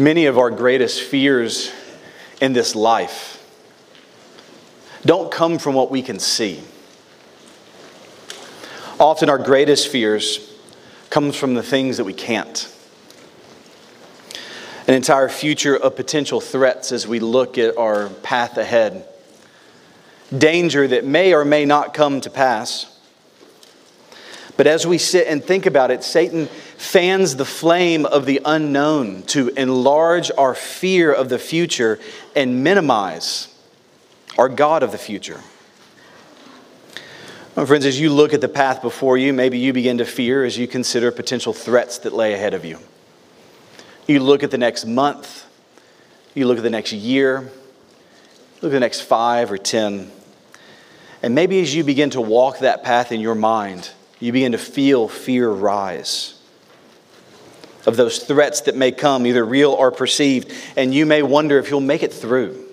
Many of our greatest fears in this life don't come from what we can see. Often our greatest fears comes from the things that we can't. An entire future of potential threats as we look at our path ahead. Danger that may or may not come to pass. But as we sit and think about it, Satan fans the flame of the unknown to enlarge our fear of the future and minimize our God of the future. My friends, as you look at the path before you, maybe you begin to fear as you consider potential threats that lay ahead of you. You look at the next month, you look at the next year, look at the next five or ten. And maybe as you begin to walk that path in your mind, you begin to feel fear rise of those threats that may come, either real or perceived, and you may wonder if you'll make it through.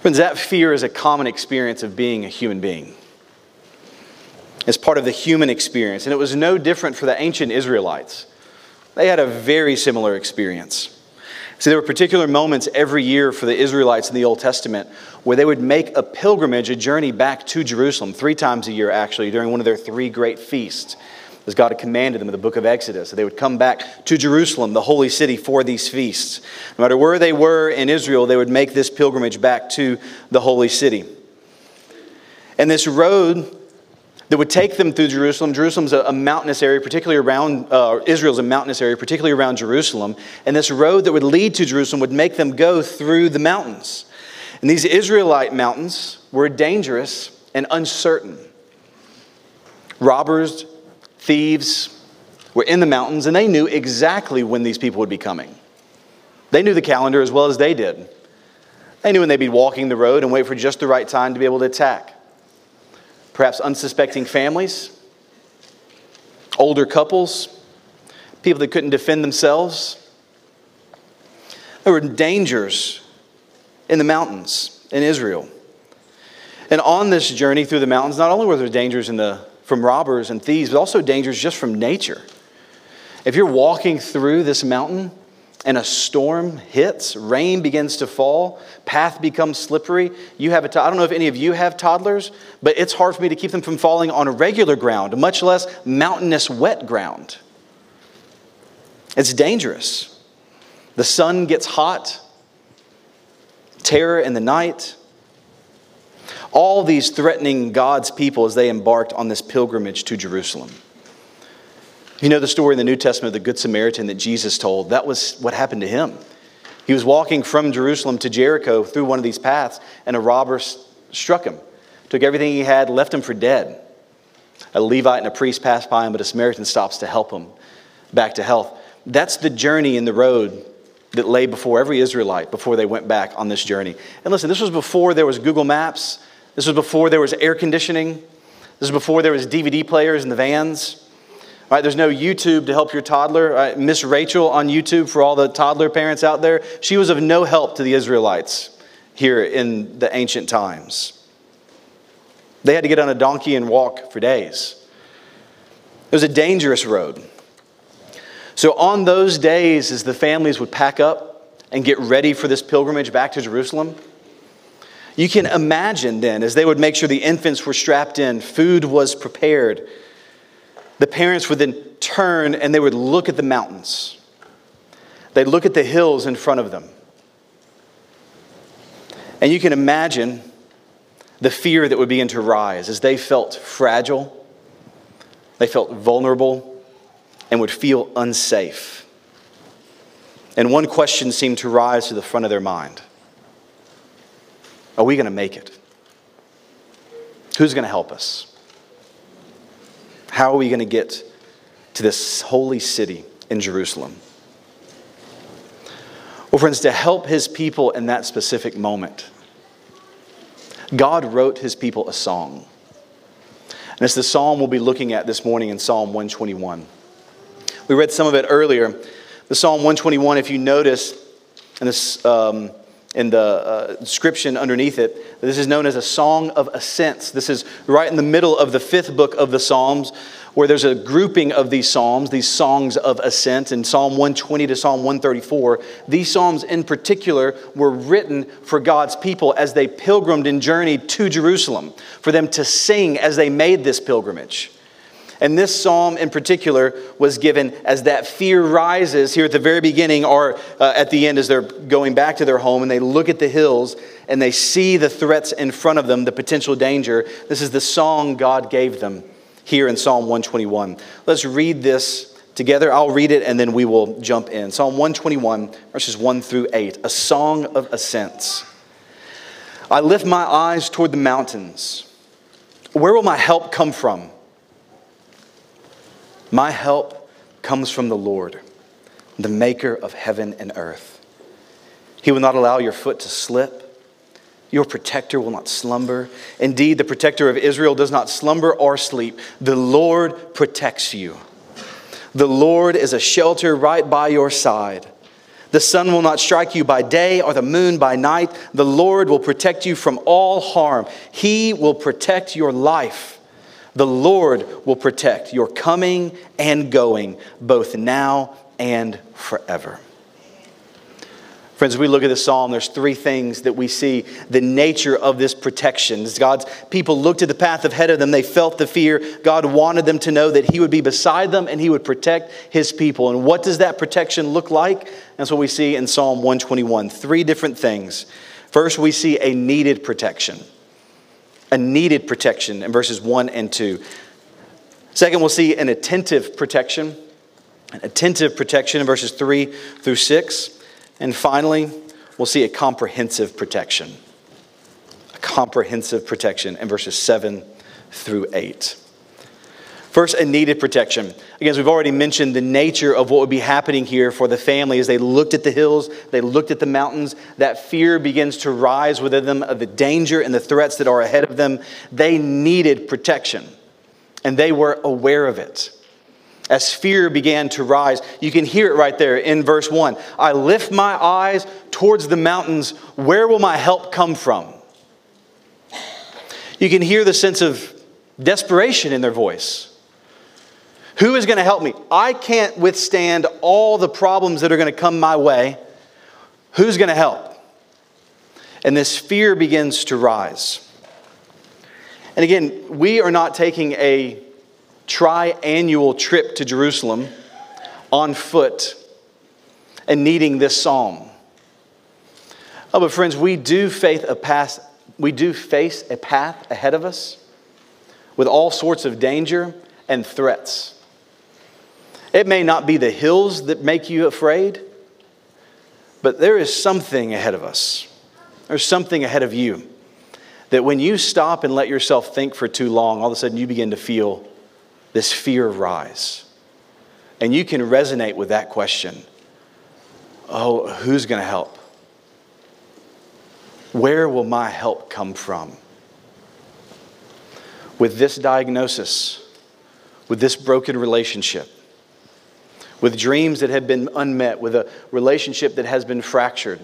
Friends, that fear is a common experience of being a human being. It's part of the human experience, and it was no different for the ancient Israelites. They had a very similar experience. See, there were particular moments every year for the Israelites in the Old Testament where they would make a pilgrimage, a journey back to Jerusalem, three times a year actually, during one of their three great feasts, as God had commanded them in the book of Exodus. So they would come back to Jerusalem, the holy city, for these feasts. No matter where they were in Israel, they would make this pilgrimage back to the holy city. And this road that would take them through Jerusalem. Jerusalem's a, a mountainous area, particularly around, uh, Israel's a mountainous area, particularly around Jerusalem. And this road that would lead to Jerusalem would make them go through the mountains. And these Israelite mountains were dangerous and uncertain. Robbers, thieves were in the mountains, and they knew exactly when these people would be coming. They knew the calendar as well as they did. They knew when they'd be walking the road and wait for just the right time to be able to attack perhaps unsuspecting families, older couples, people that couldn't defend themselves. There were dangers in the mountains in Israel. And on this journey through the mountains, not only were there dangers in the, from robbers and thieves, but also dangers just from nature. If you're walking through this mountain, and a storm hits, rain begins to fall, path becomes slippery. You have a to- I don't know if any of you have toddlers, but it's hard for me to keep them from falling on regular ground, much less mountainous wet ground. It's dangerous. The sun gets hot, terror in the night. All these threatening God's people as they embarked on this pilgrimage to Jerusalem. You know the story in the New Testament of the Good Samaritan that Jesus told? That was what happened to him. He was walking from Jerusalem to Jericho through one of these paths, and a robber struck him, took everything he had, left him for dead. A Levite and a priest passed by him, but a Samaritan stops to help him back to health. That's the journey in the road that lay before every Israelite before they went back on this journey. And listen, this was before there was Google Maps. This was before there was air conditioning. This was before there was DVD players in the vans. Right, there's no YouTube to help your toddler. Right, Miss Rachel on YouTube for all the toddler parents out there. She was of no help to the Israelites here in the ancient times. They had to get on a donkey and walk for days. It was a dangerous road. So, on those days, as the families would pack up and get ready for this pilgrimage back to Jerusalem, you can imagine then, as they would make sure the infants were strapped in, food was prepared the parents would then turn and they would look at the mountains. They'd look at the hills in front of them. And you can imagine the fear that would begin to rise as they felt fragile, they felt vulnerable, and would feel unsafe. And one question seemed to rise to the front of their mind Are we going to make it? Who's going to help us? How are we going to get to this holy city in Jerusalem? Well, friends, to help his people in that specific moment, God wrote his people a song. And it's the psalm we'll be looking at this morning in Psalm 121. We read some of it earlier. The Psalm 121, if you notice in, this, um, in the uh, description underneath it, this is known as a song of ascents. This is right in the middle of the fifth book of the Psalms, where there's a grouping of these psalms, these songs of ascent, in Psalm 120 to Psalm 134. These psalms in particular were written for God's people as they pilgrimed and journeyed to Jerusalem, for them to sing as they made this pilgrimage. And this psalm in particular was given as that fear rises here at the very beginning or uh, at the end as they're going back to their home and they look at the hills and they see the threats in front of them, the potential danger. This is the song God gave them here in Psalm 121. Let's read this together. I'll read it and then we will jump in. Psalm 121, verses 1 through 8, a song of ascents. I lift my eyes toward the mountains. Where will my help come from? My help comes from the Lord, the maker of heaven and earth. He will not allow your foot to slip. Your protector will not slumber. Indeed, the protector of Israel does not slumber or sleep. The Lord protects you. The Lord is a shelter right by your side. The sun will not strike you by day or the moon by night. The Lord will protect you from all harm. He will protect your life. The Lord will protect your coming and going, both now and forever. Friends, we look at this psalm, there's three things that we see the nature of this protection. As God's people looked at the path ahead of them, they felt the fear. God wanted them to know that He would be beside them and He would protect His people. And what does that protection look like? That's what we see in Psalm 121. Three different things. First, we see a needed protection. A needed protection in verses 1 and 2. Second, we'll see an attentive protection. An attentive protection in verses 3 through 6. And finally, we'll see a comprehensive protection. A comprehensive protection in verses 7 through 8. First, a needed protection. Again, as we've already mentioned, the nature of what would be happening here for the family as they looked at the hills, they looked at the mountains, that fear begins to rise within them of the danger and the threats that are ahead of them. They needed protection, and they were aware of it as fear began to rise. You can hear it right there in verse 1. I lift my eyes towards the mountains. Where will my help come from? You can hear the sense of desperation in their voice. Who is going to help me? I can't withstand all the problems that are going to come my way. Who's going to help? And this fear begins to rise. And again, we are not taking a triannual trip to Jerusalem on foot and needing this psalm. Oh, but friends, we do face a path, we do face a path ahead of us with all sorts of danger and threats. It may not be the hills that make you afraid, but there is something ahead of us. There's something ahead of you that when you stop and let yourself think for too long, all of a sudden you begin to feel this fear rise? And you can resonate with that question Oh, who's going to help? Where will my help come from? With this diagnosis, with this broken relationship, with dreams that have been unmet, with a relationship that has been fractured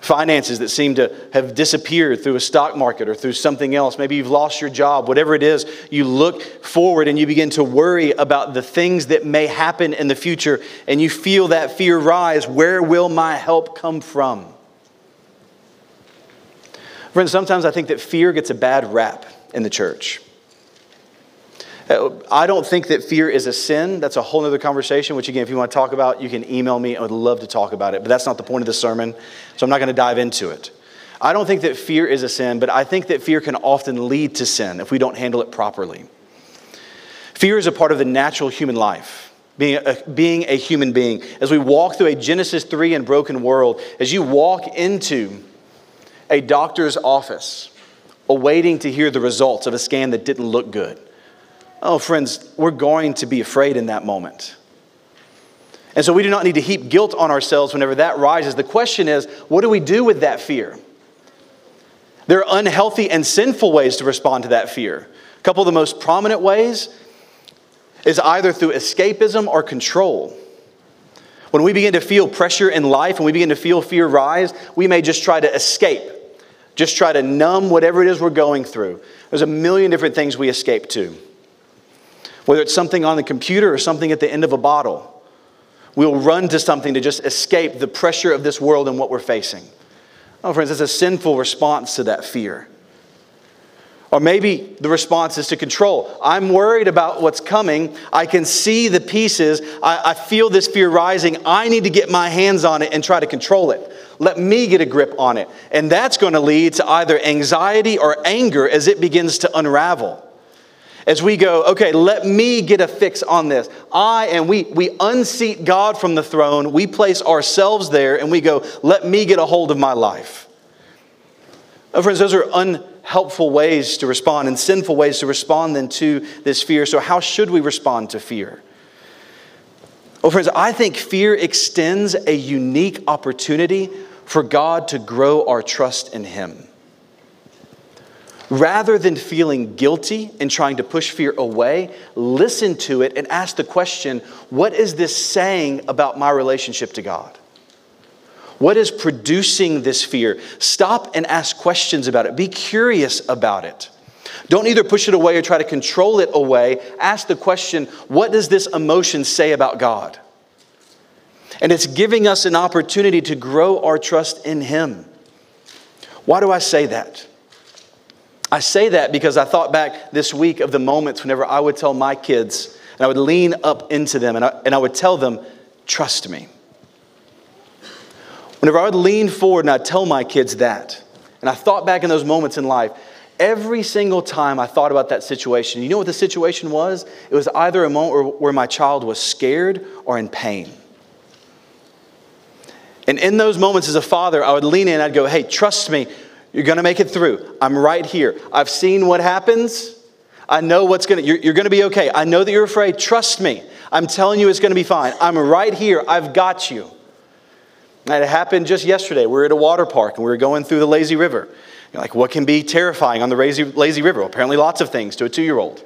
finances that seem to have disappeared through a stock market or through something else. Maybe you've lost your job, whatever it is, you look forward and you begin to worry about the things that may happen in the future and you feel that fear rise. Where will my help come from? Friends, sometimes I think that fear gets a bad rap in the church. Uh, I don't think that fear is a sin. That's a whole other conversation, which, again, if you want to talk about, you can email me. I would love to talk about it, but that's not the point of the sermon, so I'm not going to dive into it. I don't think that fear is a sin, but I think that fear can often lead to sin if we don't handle it properly. Fear is a part of the natural human life, being a, being a human being. As we walk through a Genesis 3 and broken world, as you walk into a doctor's office, awaiting to hear the results of a scan that didn't look good Oh, friends, we're going to be afraid in that moment. And so we do not need to heap guilt on ourselves whenever that rises. The question is, what do we do with that fear? There are unhealthy and sinful ways to respond to that fear. A couple of the most prominent ways is either through escapism or control. When we begin to feel pressure in life and we begin to feel fear rise, we may just try to escape, just try to numb whatever it is we're going through. There's a million different things we escape to. Whether it's something on the computer or something at the end of a bottle. We'll run to something to just escape the pressure of this world and what we're facing. Oh, friends, that's a sinful response to that fear. Or maybe the response is to control. I'm worried about what's coming. I can see the pieces. I, I, feel this fear rising. I need to get my hands on it and try to control it. Let me get a grip on it. And that's going to lead to either anxiety or anger as it begins to unravel. As we go, okay, let me get a fix on this. I and we we unseat God from the throne. We place ourselves there and we go, let me get a hold of my life. Oh, friends, those are unhelpful ways to respond and sinful ways to respond then to this fear. So, how should we respond to fear? Well, friends, I think fear extends a unique opportunity for God to grow our trust in Him. Rather than feeling guilty and trying to push fear away, listen to it and ask the question what is this saying about my relationship to God? What is producing this fear? Stop and ask questions about it. Be curious about it. Don't either push it away or try to control it away. Ask the question what does this emotion say about God? And it's giving us an opportunity to grow our trust in Him. Why do I say that? I say that because I thought back this week of the moments whenever I would tell my kids, and I would lean up into them and I, and I would tell them, trust me. Whenever I would lean forward and I'd tell my kids that, and I thought back in those moments in life, every single time I thought about that situation, you know what the situation was? It was either a moment where my child was scared or in pain. And in those moments as a father, I would lean in, I'd go, hey, trust me, you're gonna make it through. I'm right here. I've seen what happens. I know what's gonna, you're, you're gonna be okay. I know that you're afraid. Trust me. I'm telling you it's gonna be fine. I'm right here. I've got you. And it happened just yesterday. We were at a water park and we were going through the lazy river. You're like, what can be terrifying on the lazy, lazy river? Apparently, lots of things to a two year old.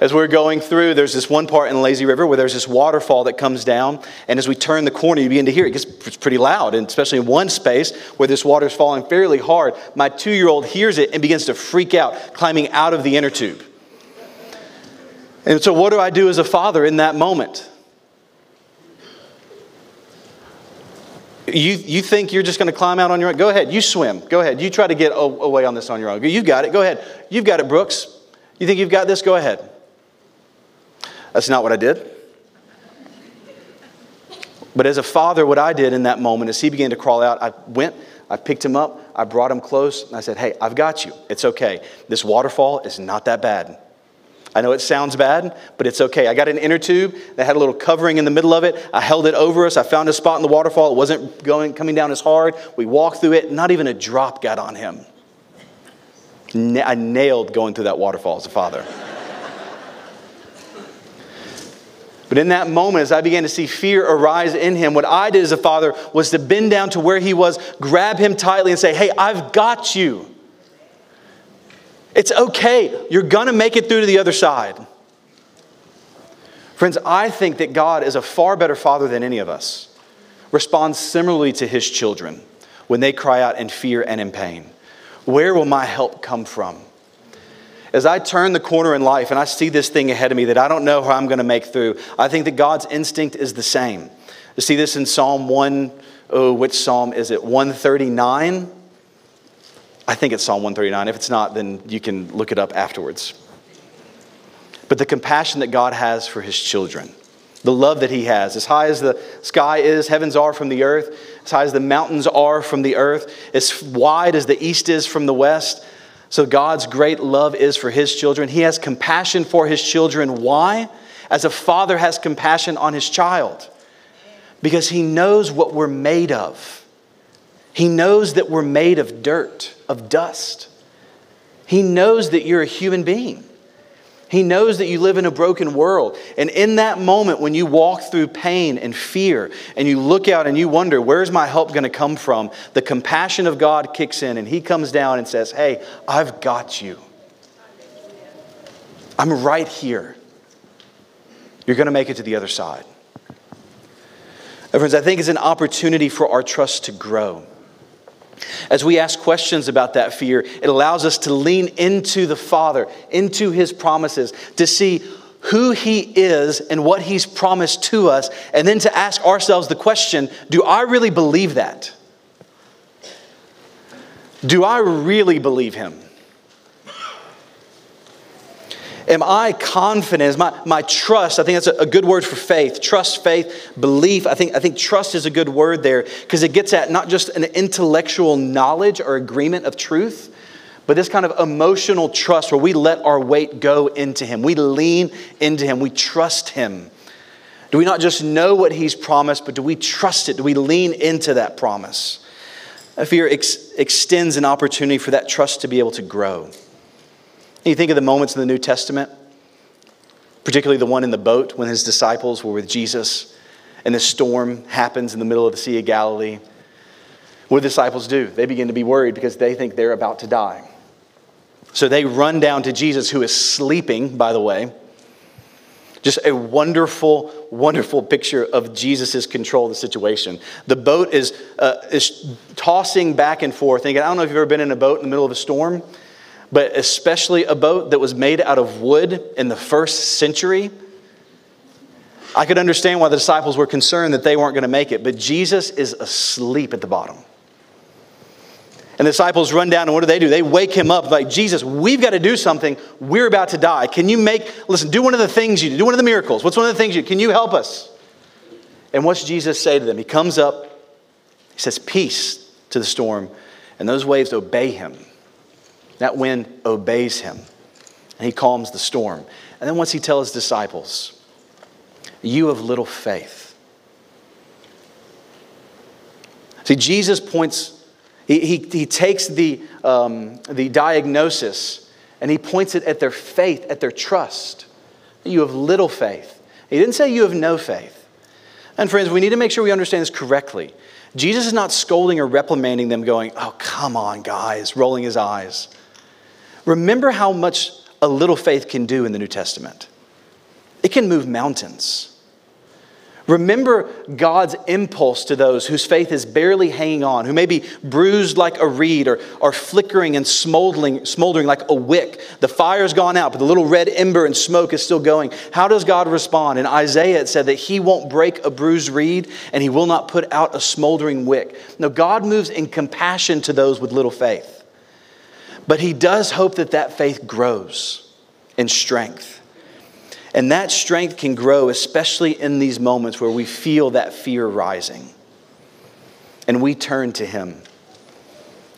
As we are going through, there's this one part in lazy river where there's this waterfall that comes down. And as we turn the corner, you begin to hear it. It gets pretty loud. And especially in one space where this water is falling fairly hard, my two year old hears it and begins to freak out, climbing out of the inner tube. And so, what do I do as a father in that moment? You, you think you're just going to climb out on your own? Go ahead, you swim. Go ahead. You try to get away on this on your own. You've got it. Go ahead. You've got it, Brooks. You think you've got this? Go ahead. That's not what I did. But as a father, what I did in that moment as he began to crawl out, I went, I picked him up, I brought him close, and I said, Hey, I've got you. It's okay. This waterfall is not that bad. I know it sounds bad, but it's okay. I got an inner tube that had a little covering in the middle of it. I held it over us. I found a spot in the waterfall. It wasn't going, coming down as hard. We walked through it. Not even a drop got on him. I nailed going through that waterfall as a father. But in that moment, as I began to see fear arise in him, what I did as a father was to bend down to where he was, grab him tightly, and say, Hey, I've got you. It's okay. You're going to make it through to the other side. Friends, I think that God is a far better father than any of us. Responds similarly to his children when they cry out in fear and in pain. Where will my help come from? As I turn the corner in life and I see this thing ahead of me that I don't know how I'm going to make through, I think that God's instinct is the same. You see this in Psalm 1, oh, which psalm is it? 139? I think it's Psalm 139. If it's not, then you can look it up afterwards. But the compassion that God has for his children, the love that he has, as high as the sky is, heavens are from the earth, as high as the mountains are from the earth, as wide as the east is from the west. So God's great love is for his children. He has compassion for his children. Why? As a father has compassion on his child, because he knows what we're made of. He knows that we're made of dirt, of dust. He knows that you're a human being. He knows that you live in a broken world. And in that moment, when you walk through pain and fear and you look out and you wonder, where's my help going to come from? The compassion of God kicks in and He comes down and says, Hey, I've got you. I'm right here. You're going to make it to the other side. And friends, I think it's an opportunity for our trust to grow. As we ask questions about that fear, it allows us to lean into the Father, into His promises, to see who He is and what He's promised to us, and then to ask ourselves the question do I really believe that? Do I really believe Him? Am I confident? Is my, my trust, I think that's a, a good word for faith. Trust, faith, belief. I think, I think trust is a good word there because it gets at not just an intellectual knowledge or agreement of truth, but this kind of emotional trust where we let our weight go into Him. We lean into Him. We trust Him. Do we not just know what He's promised, but do we trust it? Do we lean into that promise? Fear ex- extends an opportunity for that trust to be able to grow. You think of the moments in the New Testament, particularly the one in the boat when his disciples were with Jesus and the storm happens in the middle of the Sea of Galilee. What do the disciples do? They begin to be worried because they think they're about to die. So they run down to Jesus, who is sleeping, by the way. Just a wonderful, wonderful picture of Jesus' control of the situation. The boat is, uh, is tossing back and forth. And again, I don't know if you've ever been in a boat in the middle of a storm, but especially a boat that was made out of wood in the first century. I could understand why the disciples were concerned that they weren't going to make it, but Jesus is asleep at the bottom. And the disciples run down, and what do they do? They wake him up, like, Jesus, we've got to do something. We're about to die. Can you make, listen, do one of the things you do, do one of the miracles. What's one of the things you do? Can you help us? And what's Jesus say to them? He comes up, he says, Peace to the storm, and those waves obey him. That wind obeys him, and he calms the storm. And then once he tells his disciples, You have little faith. See, Jesus points he, he, he takes the, um, the diagnosis and he points it at their faith, at their trust. You have little faith. He didn't say you have no faith. And friends, we need to make sure we understand this correctly. Jesus is not scolding or reprimanding them, going, Oh, come on, guys, rolling his eyes. Remember how much a little faith can do in the New Testament. It can move mountains. Remember God's impulse to those whose faith is barely hanging on, who may be bruised like a reed or are flickering and smoldering, smoldering like a wick. The fire's gone out, but the little red ember and smoke is still going. How does God respond? In Isaiah, it said that He won't break a bruised reed and He will not put out a smoldering wick. Now, God moves in compassion to those with little faith, but He does hope that that faith grows in strength. And that strength can grow, especially in these moments where we feel that fear rising. And we turn to Him.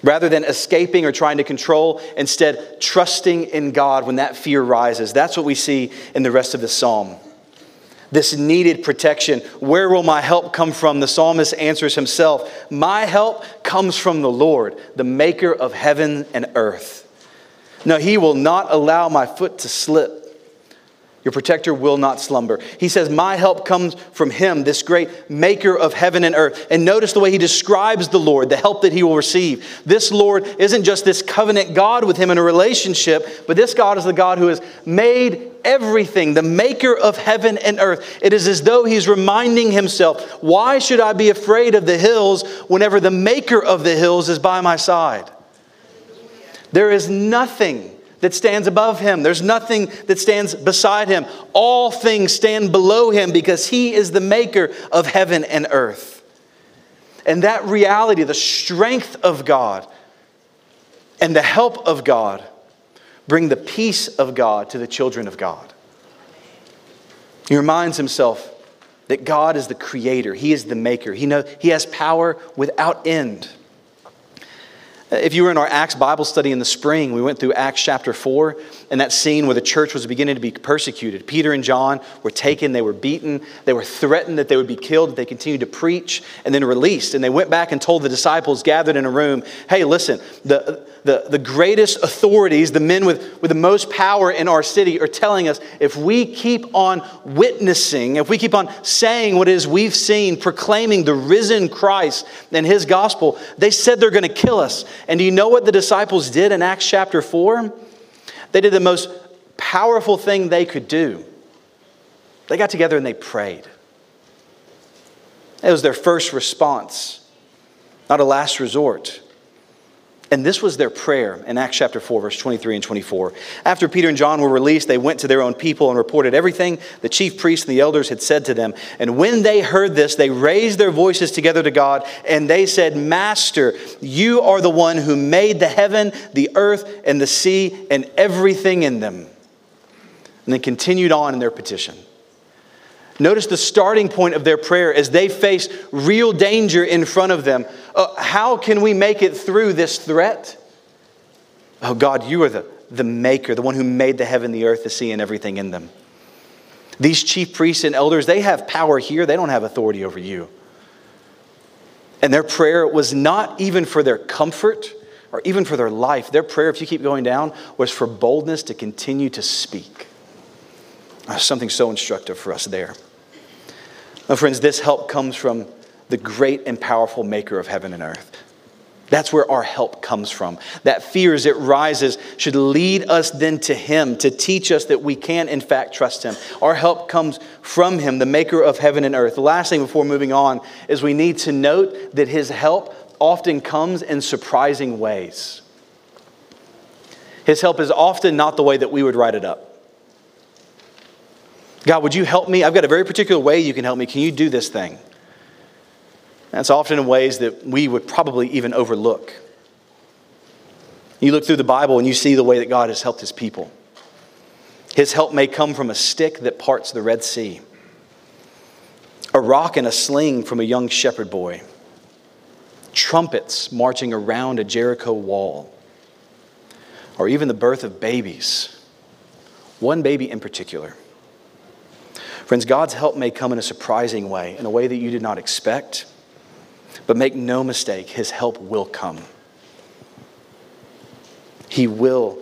Rather than escaping or trying to control, instead, trusting in God when that fear rises. That's what we see in the rest of the psalm. This needed protection. Where will my help come from? The psalmist answers himself My help comes from the Lord, the maker of heaven and earth. No, He will not allow my foot to slip. Your protector will not slumber. He says, My help comes from him, this great maker of heaven and earth. And notice the way he describes the Lord, the help that he will receive. This Lord isn't just this covenant God with him in a relationship, but this God is the God who has made everything, the maker of heaven and earth. It is as though he's reminding himself, Why should I be afraid of the hills whenever the maker of the hills is by my side? There is nothing that stands above him. There's nothing that stands beside him. All things stand below him because he is the maker of heaven and earth. And that reality, the strength of God and the help of God, bring the peace of God to the children of God. He reminds himself that God is the creator, he is the maker, he, know, he has power without end. If you were in our Acts Bible study in the spring, we went through Acts chapter 4 and that scene where the church was beginning to be persecuted. Peter and John were taken, they were beaten, they were threatened that they would be killed they continued to preach, and then released. And they went back and told the disciples gathered in a room, hey, listen, the, the, the greatest authorities, the men with, with the most power in our city, are telling us if we keep on witnessing, if we keep on saying what it is we've seen, proclaiming the risen Christ and his gospel, they said they're going to kill us. And do you know what the disciples did in Acts chapter 4? They did the most powerful thing they could do. They got together and they prayed. It was their first response, not a last resort. And this was their prayer in Acts chapter 4, verse 23 and 24. After Peter and John were released, they went to their own people and reported everything the chief priests and the elders had said to them. And when they heard this, they raised their voices together to God, and they said, Master, you are the one who made the heaven, the earth, and the sea, and everything in them. And they continued on in their petition. Notice the starting point of their prayer as they face real danger in front of them. Uh, how can we make it through this threat? Oh God, you are the, the maker, the one who made the heaven, the earth, the sea, and everything in them. These chief priests and elders, they have power here, they don't have authority over you. And their prayer was not even for their comfort or even for their life. Their prayer, if you keep going down, was for boldness to continue to speak. Uh, something so instructive for us there. My friends, this help comes from the great and powerful maker of heaven and earth. That's where our help comes from. That fear as it rises should lead us then to Him to teach us that we can, in fact, trust Him. Our help comes from Him, the maker of heaven and earth. The last thing before moving on is we need to note that His help often comes in surprising ways. His help is often not the way that we would write it up. God, would you help me? I've got a very particular way you can help me. Can you do this thing? That's often in ways that we would probably even overlook. You look through the Bible and you see the way that God has helped his people. His help may come from a stick that parts the Red Sea, a rock and a sling from a young shepherd boy, trumpets marching around a Jericho wall, or even the birth of babies, one baby in particular. Friends, God's help may come in a surprising way, in a way that you did not expect. But make no mistake, His help will come. He will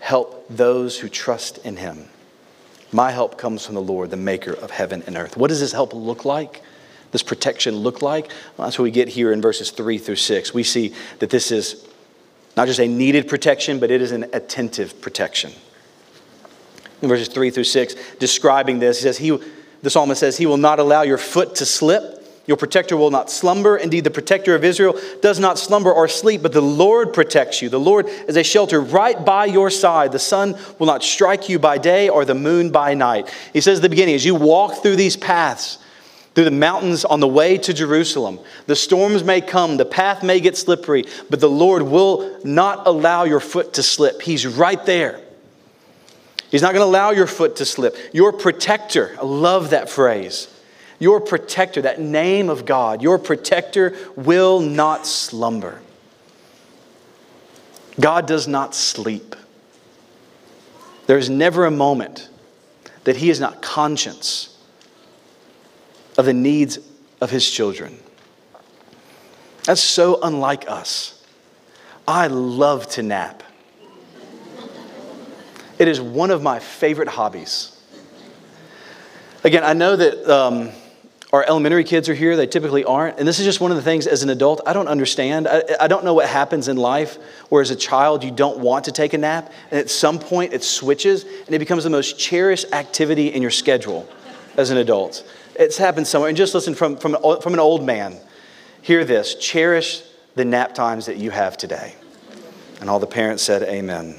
help those who trust in Him. My help comes from the Lord, the maker of heaven and earth. What does this help look like? This protection look like? Well, that's what we get here in verses 3 through 6. We see that this is not just a needed protection, but it is an attentive protection in verses 3 through 6, describing this. He says, he, The psalmist says, He will not allow your foot to slip. Your protector will not slumber. Indeed, the protector of Israel does not slumber or sleep, but the Lord protects you. The Lord is a shelter right by your side. The sun will not strike you by day or the moon by night. He says at the beginning, as you walk through these paths, through the mountains on the way to Jerusalem. The storms may come, the path may get slippery, but the Lord will not allow your foot to slip. He's right there. He's not going to allow your foot to slip. Your protector, I love that phrase. Your protector, that name of God, your protector will not slumber. God does not sleep. There is never a moment that He is not conscious of the needs of His children. That's so unlike us. I love to nap. It is one of my favorite hobbies. Again, I know that um, our elementary kids are here, they typically aren't. And this is just one of the things as an adult I don't understand. I, I don't know what happens in life where as a child you don't want to take a nap, and at some point it switches and it becomes the most cherished activity in your schedule as an adult. It's happened somewhere. And just listen from, from, from an old man. Hear this cherish the nap times that you have today. And all the parents said, Amen.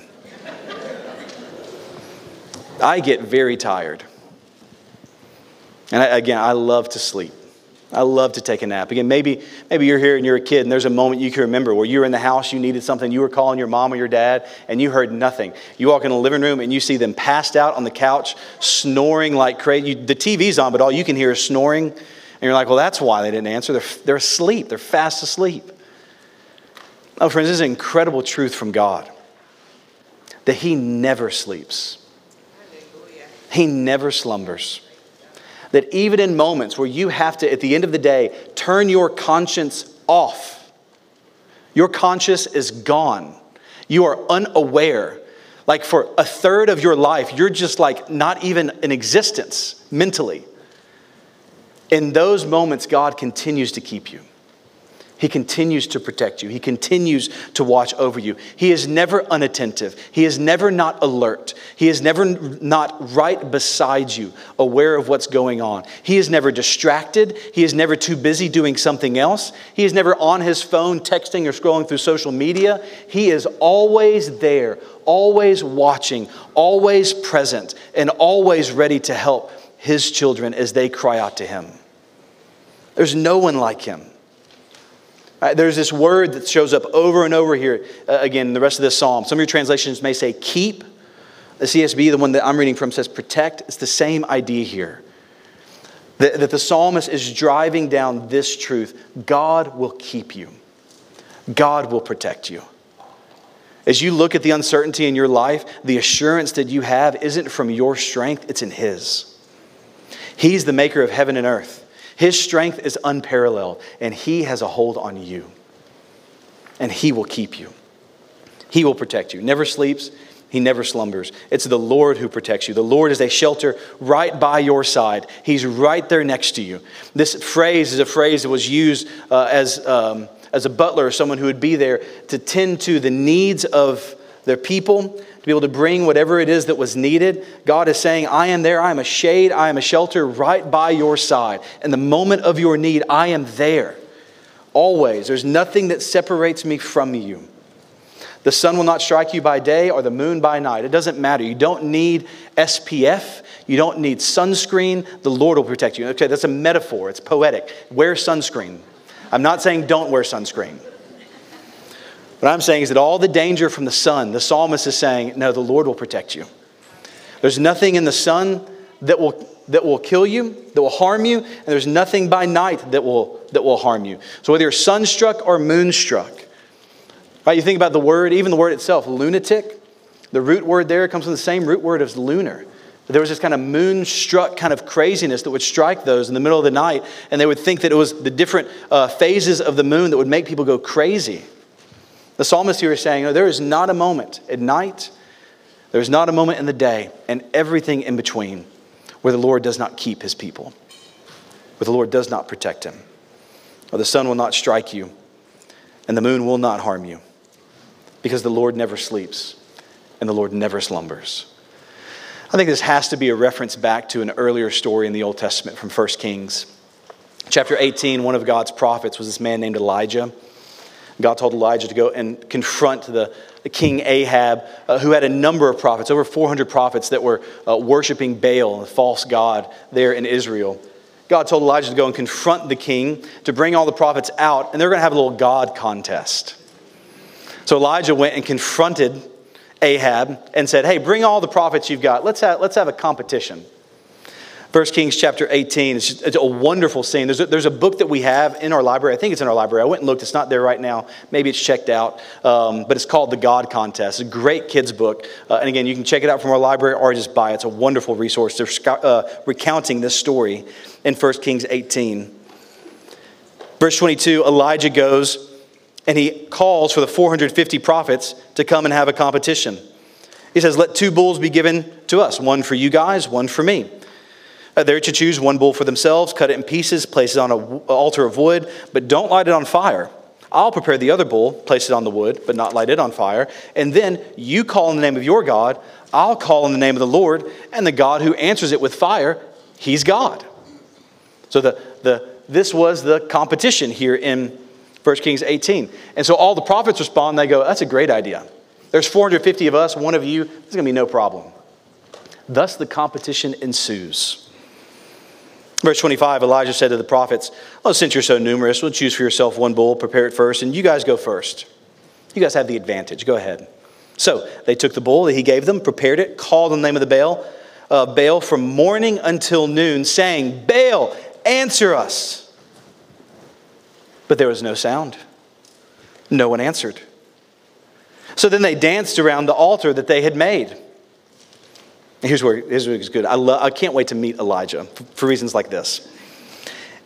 I get very tired. And I, again, I love to sleep. I love to take a nap. Again, maybe, maybe you're here and you're a kid and there's a moment you can remember where you were in the house, you needed something, you were calling your mom or your dad, and you heard nothing. You walk in the living room and you see them passed out on the couch, snoring like crazy. You, the TV's on, but all you can hear is snoring. And you're like, well, that's why they didn't answer. They're, they're asleep, they're fast asleep. Oh, friends, this is an incredible truth from God that He never sleeps. He never slumbers. That even in moments where you have to, at the end of the day, turn your conscience off, your conscience is gone. You are unaware. Like for a third of your life, you're just like not even in existence mentally. In those moments, God continues to keep you. He continues to protect you. He continues to watch over you. He is never unattentive. He is never not alert. He is never not right beside you, aware of what's going on. He is never distracted. He is never too busy doing something else. He is never on his phone texting or scrolling through social media. He is always there, always watching, always present, and always ready to help his children as they cry out to him. There's no one like him. Uh, there's this word that shows up over and over here uh, again in the rest of this psalm. Some of your translations may say keep. The CSB, the one that I'm reading from, says protect. It's the same idea here. That, that the psalmist is driving down this truth God will keep you, God will protect you. As you look at the uncertainty in your life, the assurance that you have isn't from your strength, it's in His. He's the maker of heaven and earth. His strength is unparalleled, and He has a hold on you. And He will keep you. He will protect you. Never sleeps, He never slumbers. It's the Lord who protects you. The Lord is a shelter right by your side, He's right there next to you. This phrase is a phrase that was used uh, as, um, as a butler, or someone who would be there to tend to the needs of their people to be able to bring whatever it is that was needed. God is saying, I am there. I am a shade. I am a shelter right by your side. In the moment of your need, I am there. Always. There's nothing that separates me from you. The sun will not strike you by day or the moon by night. It doesn't matter. You don't need SPF. You don't need sunscreen. The Lord will protect you. Okay, that's a metaphor. It's poetic. Wear sunscreen. I'm not saying don't wear sunscreen. What I'm saying is that all the danger from the sun, the psalmist is saying, no, the Lord will protect you. There's nothing in the sun that will, that will kill you, that will harm you, and there's nothing by night that will, that will harm you. So whether you're sunstruck or moonstruck, right, you think about the word, even the word itself, lunatic, the root word there comes from the same root word as lunar. There was this kind of moonstruck kind of craziness that would strike those in the middle of the night, and they would think that it was the different uh, phases of the moon that would make people go crazy. The psalmist here is saying, no, there is not a moment at night, there is not a moment in the day, and everything in between where the Lord does not keep his people, where the Lord does not protect him. Or the sun will not strike you, and the moon will not harm you, because the Lord never sleeps, and the Lord never slumbers. I think this has to be a reference back to an earlier story in the Old Testament from 1 Kings. Chapter 18, one of God's prophets was this man named Elijah. God told Elijah to go and confront the, the king Ahab, uh, who had a number of prophets, over 400 prophets that were uh, worshiping Baal, a false god, there in Israel. God told Elijah to go and confront the king, to bring all the prophets out, and they're going to have a little God contest. So Elijah went and confronted Ahab and said, Hey, bring all the prophets you've got. Let's have, let's have a competition. 1 Kings chapter 18. It's, just, it's a wonderful scene. There's a, there's a book that we have in our library. I think it's in our library. I went and looked. It's not there right now. Maybe it's checked out. Um, but it's called The God Contest. It's a great kids' book. Uh, and again, you can check it out from our library or just buy it. It's a wonderful resource. They're uh, recounting this story in 1 Kings 18. Verse 22 Elijah goes and he calls for the 450 prophets to come and have a competition. He says, Let two bulls be given to us, one for you guys, one for me. Uh, they're to choose one bull for themselves, cut it in pieces, place it on an altar of wood, but don't light it on fire. I'll prepare the other bull, place it on the wood, but not light it on fire. And then you call in the name of your God, I'll call in the name of the Lord, and the God who answers it with fire, he's God. So the, the, this was the competition here in 1 Kings 18. And so all the prophets respond, they go, That's a great idea. There's 450 of us, one of you, there's going to be no problem. Thus the competition ensues. Verse 25 Elijah said to the prophets, Oh, since you're so numerous, we'll choose for yourself one bull, prepare it first, and you guys go first. You guys have the advantage. Go ahead. So they took the bull that he gave them, prepared it, called on the name of the Baal, uh, Baal from morning until noon, saying, Baal, answer us. But there was no sound. No one answered. So then they danced around the altar that they had made. Here's where, here's where it's good. I, I can't wait to meet Elijah for reasons like this.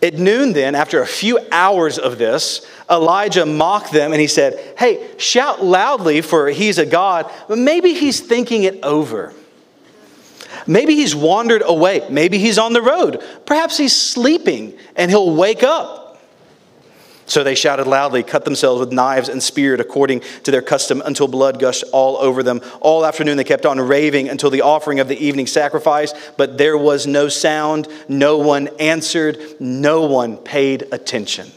At noon, then, after a few hours of this, Elijah mocked them and he said, Hey, shout loudly, for he's a God, but maybe he's thinking it over. Maybe he's wandered away. Maybe he's on the road. Perhaps he's sleeping and he'll wake up. So they shouted loudly, cut themselves with knives, and speared according to their custom until blood gushed all over them. All afternoon they kept on raving until the offering of the evening sacrifice, but there was no sound. No one answered. No one paid attention.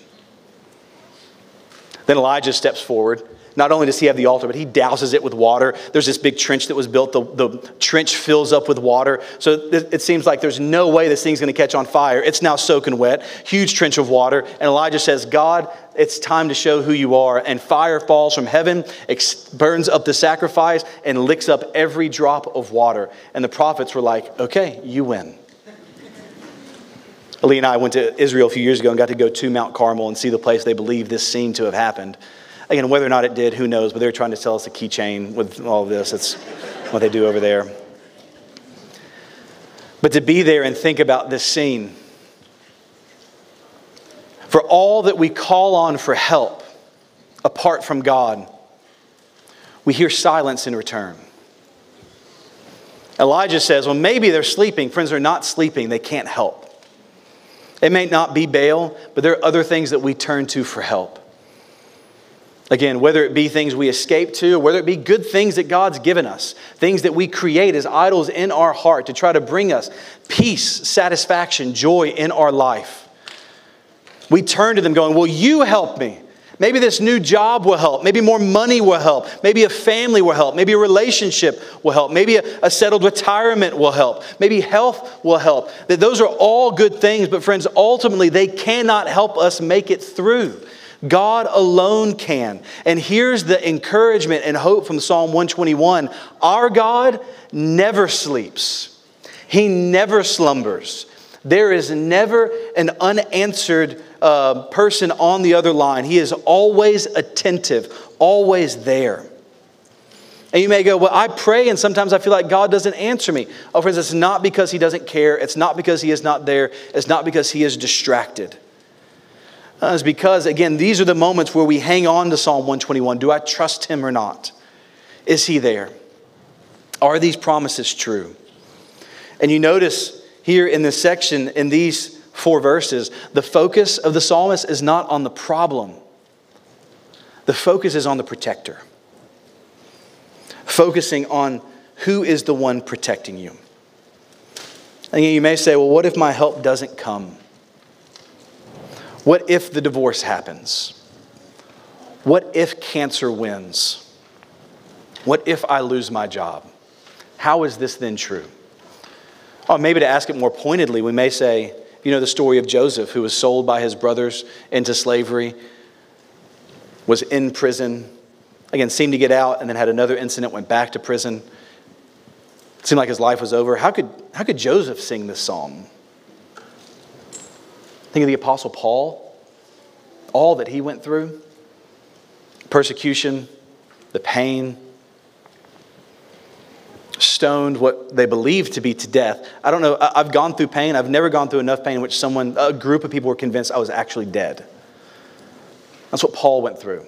Then Elijah steps forward not only does he have the altar, but he douses it with water. There's this big trench that was built. The, the trench fills up with water. So it, it seems like there's no way this thing's going to catch on fire. It's now soaking wet. Huge trench of water. And Elijah says, God, it's time to show who you are. And fire falls from heaven, burns up the sacrifice, and licks up every drop of water. And the prophets were like, okay, you win. Ali and I went to Israel a few years ago and got to go to Mount Carmel and see the place they believe this scene to have happened. Again, whether or not it did, who knows, but they're trying to sell us a keychain with all of this. That's what they do over there. But to be there and think about this scene, for all that we call on for help apart from God, we hear silence in return. Elijah says, Well, maybe they're sleeping. Friends, they're not sleeping, they can't help. It may not be Baal, but there are other things that we turn to for help. Again, whether it be things we escape to, whether it be good things that God's given us, things that we create as idols in our heart to try to bring us peace, satisfaction, joy in our life. We turn to them going, Will you help me? Maybe this new job will help. Maybe more money will help. Maybe a family will help. Maybe a relationship will help. Maybe a, a, settled retirement will help. Maybe health will help. That those are all good things, but friends, ultimately they cannot help us make it through. God alone can. And here's the encouragement and hope from Psalm 121 Our God never sleeps, He never slumbers. There is never an unanswered uh, person on the other line. He is always attentive, always there. And you may go, Well, I pray, and sometimes I feel like God doesn't answer me. Oh, friends, it's not because He doesn't care. It's not because He is not there. It's not because He is distracted Uh, is because, again, these are the moments where we hang on to Psalm 121. Do I trust him or not? Is he there? Are these promises true? And you notice here in this section, in these four verses, the focus of the psalmist is not on the problem, the focus is on the protector. Focusing on who is the one protecting you. And you may say, well, what if my help doesn't come? What if the divorce happens? What if cancer wins? What if I lose my job? How is this then true? Or maybe to ask it more pointedly, we may say, you know, the story of Joseph, who was sold by his brothers into slavery, was in prison, again, seemed to get out, and then had another incident, went back to prison. It seemed like his life was over. How could, how could Joseph sing this psalm? Think of the Apostle Paul, all that he went through persecution, the pain, stoned what they believed to be to death. I don't know, I've gone through pain. I've never gone through enough pain in which someone, a group of people were convinced I was actually dead. That's what Paul went through.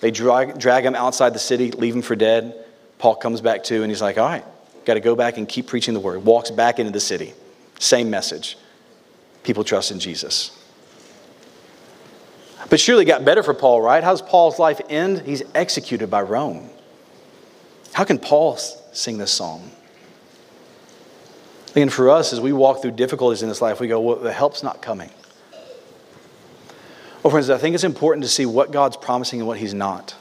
They drag, drag him outside the city, leave him for dead. Paul comes back to, and he's like, all right, got to go back and keep preaching the word. Walks back into the city. Same message people trust in Jesus. But surely it got better for Paul, right? How does Paul's life end? He's executed by Rome. How can Paul sing this song? And for us, as we walk through difficulties in this life, we go, well, the help's not coming. Well, friends, I think it's important to see what God's promising and what He's not.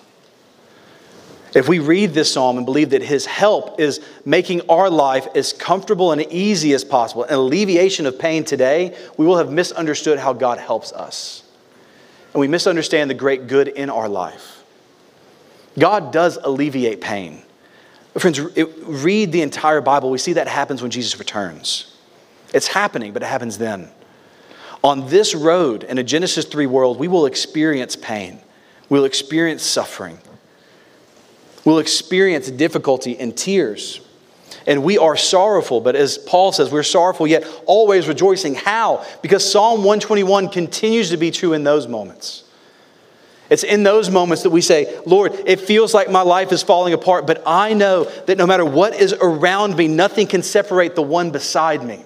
If we read this psalm and believe that his help is making our life as comfortable and easy as possible, an alleviation of pain today, we will have misunderstood how God helps us. And we misunderstand the great good in our life. God does alleviate pain. Friends, read the entire Bible. We see that happens when Jesus returns. It's happening, but it happens then. On this road in a Genesis 3 world, we will experience pain. We'll experience suffering will experience difficulty and tears. And we are sorrowful, but as Paul says, we're sorrowful yet always rejoicing. How? Because Psalm 121 continues to be true in those moments. It's in those moments that we say, Lord, it feels like my life is falling apart, but I know that no matter what is around me, nothing can separate the one beside me.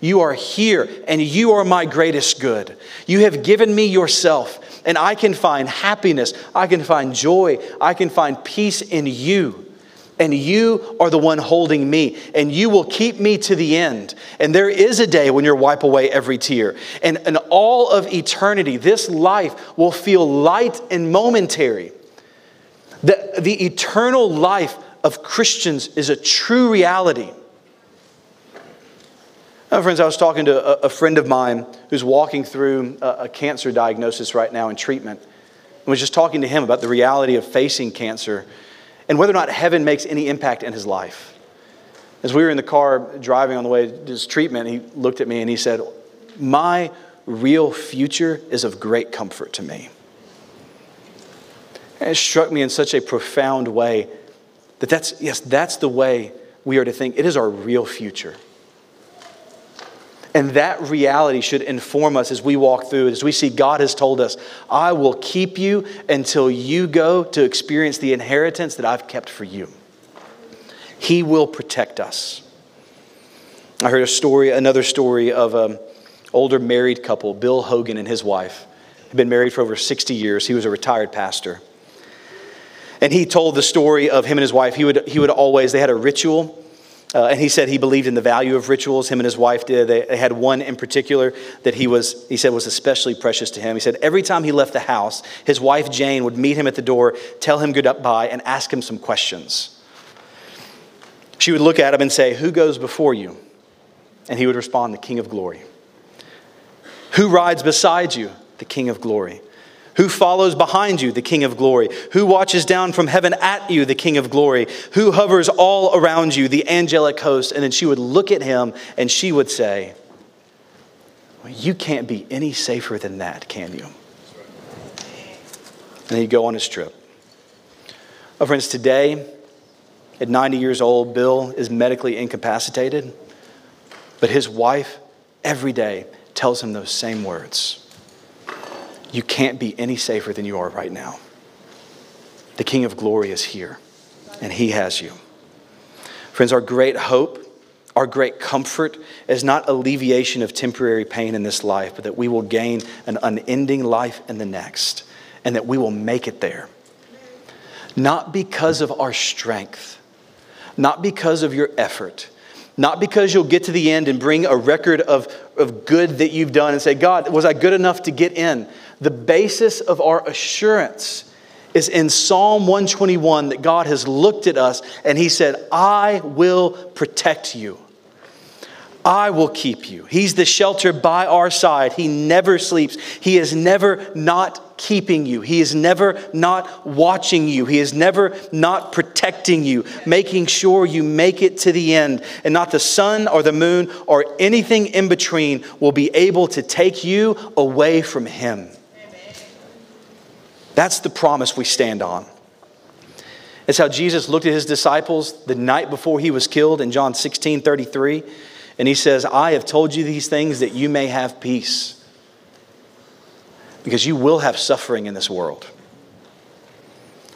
You are here, and you are my greatest good. You have given me yourself, and I can find happiness, I can find joy, I can find peace in you. And you are the one holding me, and you will keep me to the end. And there is a day when you wipe away every tear. And in all of eternity, this life will feel light and momentary. The, the eternal life of Christians is a true reality. Friends, I was talking to a, a friend of mine who's walking through a, a, cancer diagnosis right now and treatment. I was just talking to him about the reality of facing cancer and whether or not heaven makes any impact in his life. As we were in the car driving on the way to his treatment, he looked at me and he said, My real future is of great comfort to me. And it struck me in such a profound way that that's, yes, that's the way we are to think. It is our real future. And that reality should inform us as we walk through it, as we see God has told us, I will keep you until you go to experience the inheritance that I've kept for you. He will protect us. I heard a story, another story of an older married couple, Bill Hogan and his wife. Had been married for over 60 years. He was a retired pastor. And he told the story of him and his wife. He would, he would always, they had a ritual uh, and he said he believed in the value of rituals. Him and his wife did. They, they, had one in particular that he was, he said, was especially precious to him. He said every time he left the house, his wife Jane would meet him at the door, tell him goodbye, and ask him some questions. She would look at him and say, "Who goes before you?" And he would respond, "The King of Glory." Who rides beside you? The King of Glory. Who follows behind you? The King of glory. Who watches down from heaven at you? The King of glory. Who hovers all around you? The angelic host. And then she would look at him and she would say, well, You can't be any safer than that, can you? And he'd go on his trip. Oh, friends, today, at 90 years old, Bill is medically incapacitated, but his wife every day tells him those same words. You can't be any safer than you are right now. The King of glory is here, and he has you. Friends, our great hope, our great comfort is not alleviation of temporary pain in this life, but that we will gain an unending life in the next, and that we will make it there. Not because of our strength, not because of your effort, not because you'll get to the end and bring a record of, of good that you've done and say, God, was I good enough to get in? The basis of our assurance is in Psalm 121 that God has looked at us and He said, I will protect you. I will keep you. He's the shelter by our side. He never sleeps. He is never not keeping you. He is never not watching you. He is never not protecting you, making sure you make it to the end. And not the sun or the moon or anything in between will be able to take you away from Him. That's the promise we stand on. It's how Jesus looked at his disciples the night before he was killed in John 16 33. And he says, I have told you these things that you may have peace. Because you will have suffering in this world.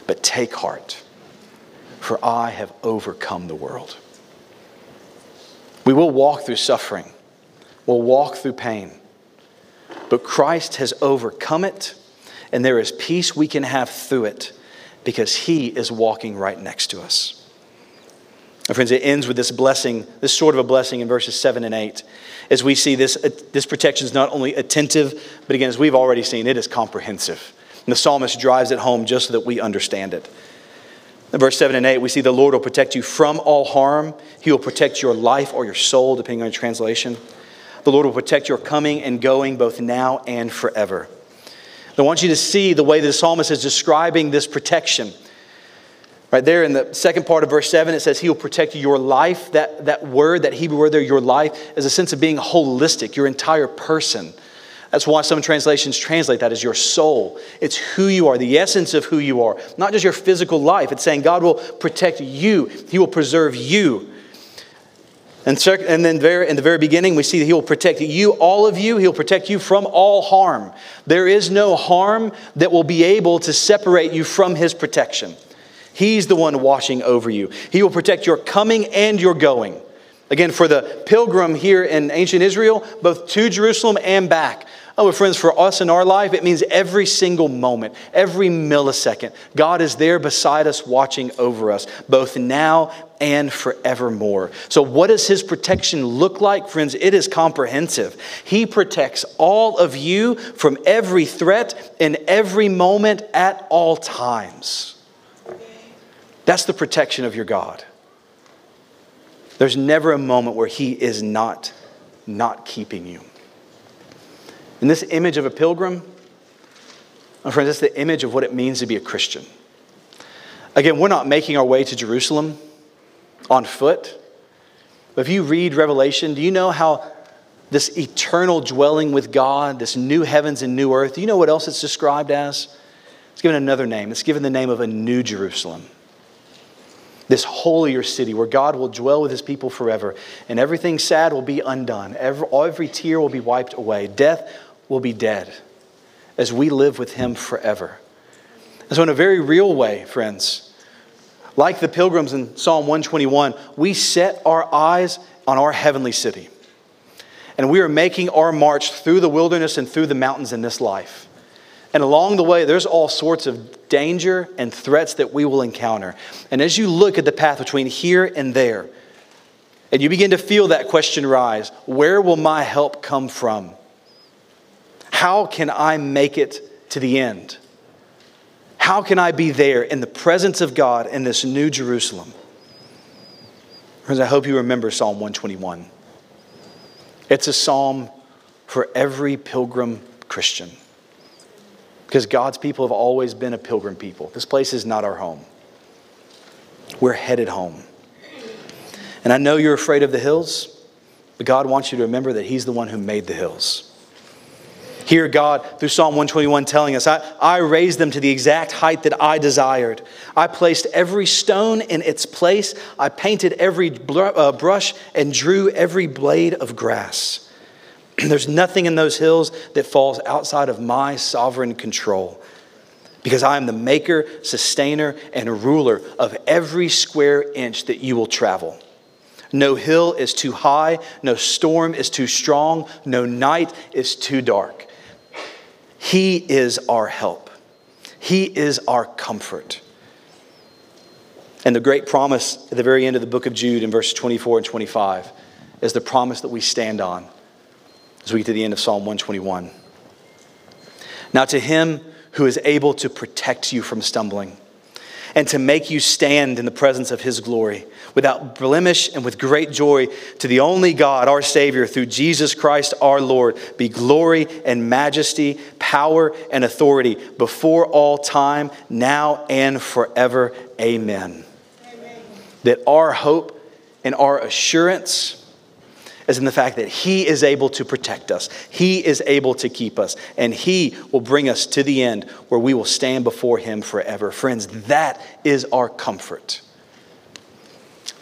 But take heart, for I have overcome the world. We will walk through suffering, we'll walk through pain. But Christ has overcome it and there is peace we can have through it because He is walking right next to us. My friends, it ends with this blessing, this sort of a blessing in verses 7 and 8. As we see this, uh, this protection is not only attentive, but again, as we've already seen, it is comprehensive. And the psalmist drives it home just so that we understand it. In verse 7 and 8, we see the Lord will protect you from all harm. He will protect your life or your soul, depending on your translation. The Lord will protect your coming and going both now and forever. I want you to see the way the psalmist is describing this protection. Right there in the second part of verse 7, it says, He will protect your life. That, that word, that Hebrew word there, your life, is a sense of being holistic, your entire person. That's why some translations translate that as your soul. It's who you are, the essence of who you are, not just your physical life. It's saying God will protect you, He will preserve you. And, then in the very beginning, we see that He will protect you, all of you. He'll protect you from all harm. There is no harm that will be able to separate you from His protection. He's the one watching over you. He will protect your coming and your going. Again, for the pilgrim here in ancient Israel, both to Jerusalem and back. Oh, but friends, for us in our life, it means every single moment, every millisecond, God is there beside us, watching over us, both now and forevermore. So, what does His protection look like, friends? It is comprehensive. He protects all of you from every threat in every moment at all times. That's the protection of your God. There's never a moment where He is not, not keeping you. And this image of a pilgrim, my friends, that's the image of what it means to be a Christian. Again, we're not making our way to Jerusalem on foot. If you read Revelation, do you know how this eternal dwelling with God, this new heavens and new earth, do you know what else it's described as? It's given another name. It's given the name of a new Jerusalem. This holier city where God will dwell with his people forever, and everything sad will be undone. Every, every tear will be wiped away. Death will be dead as we live with him forever. And so, in a very real way, friends, like the pilgrims in Psalm 121, we set our eyes on our heavenly city. And we are making our march through the wilderness and through the mountains in this life. And along the way, there's all sorts of danger and threats that we will encounter. And as you look at the path between here and there, and you begin to feel that question rise where will my help come from? How can I make it to the end? How can I be there in the presence of God in this new Jerusalem? Friends, I hope you remember Psalm 121. It's a psalm for every pilgrim Christian. Because God's people have always been a pilgrim people. This place is not our home. We're headed home. And I know you're afraid of the hills, but God wants you to remember that He's the one who made the hills. Hear God through Psalm 121 telling us, I, I raised them to the exact height that I desired. I placed every stone in its place. I painted every uh, brush and drew every blade of grass. There's nothing in those hills that falls outside of my sovereign control because I am the maker, sustainer, and ruler of every square inch that you will travel. No hill is too high, no storm is too strong, no night is too dark. He is our help, He is our comfort. And the great promise at the very end of the book of Jude in verses 24 and 25 is the promise that we stand on as we get to the end of Psalm 121. Now, to him who is able to protect you from stumbling and to make you stand in the presence of his glory without blemish and with great joy to the only God, our Savior, through Jesus Christ our Lord, be glory and majesty, power and authority before all time, now and forever. Amen. Amen. That our hope and our assurance is in the fact that He is able to protect us, He is able to keep us, and He will bring us to the end where we will stand before Him forever. Friends, that is our comfort.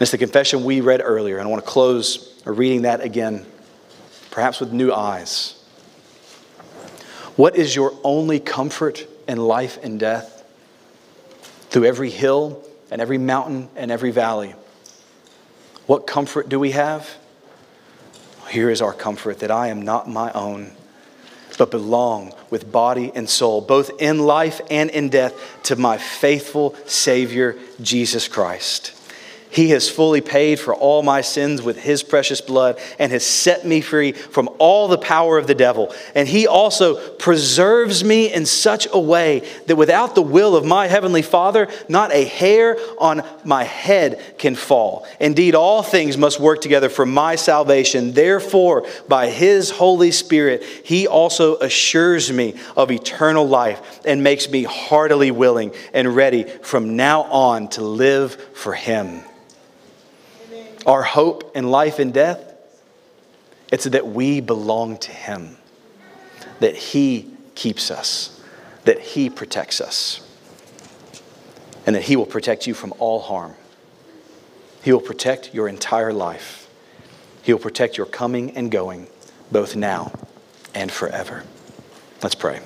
It's the confession we read earlier, and I want to close reading that again, perhaps with new eyes. What is your only comfort in life and death? Through every hill and every mountain and every valley. What comfort do we have? Here is our comfort that I am not my own, but belong with body and soul, both in life and in death, to my faithful Savior, Jesus Christ. He has fully paid for all my sins with his precious blood and has set me free from all the power of the devil. And he also preserves me in such a way that without the will of my heavenly Father, not a hair on my head can fall. Indeed, all things must work together for my salvation. Therefore, by his Holy Spirit, he also assures me of eternal life and makes me heartily willing and ready from now on to live for him our hope in life and death, it's that we belong to Him, that He keeps us, that He protects us, and that He will protect you from all harm. He will protect your entire life. He will protect your coming and going, both now and forever. Let's pray.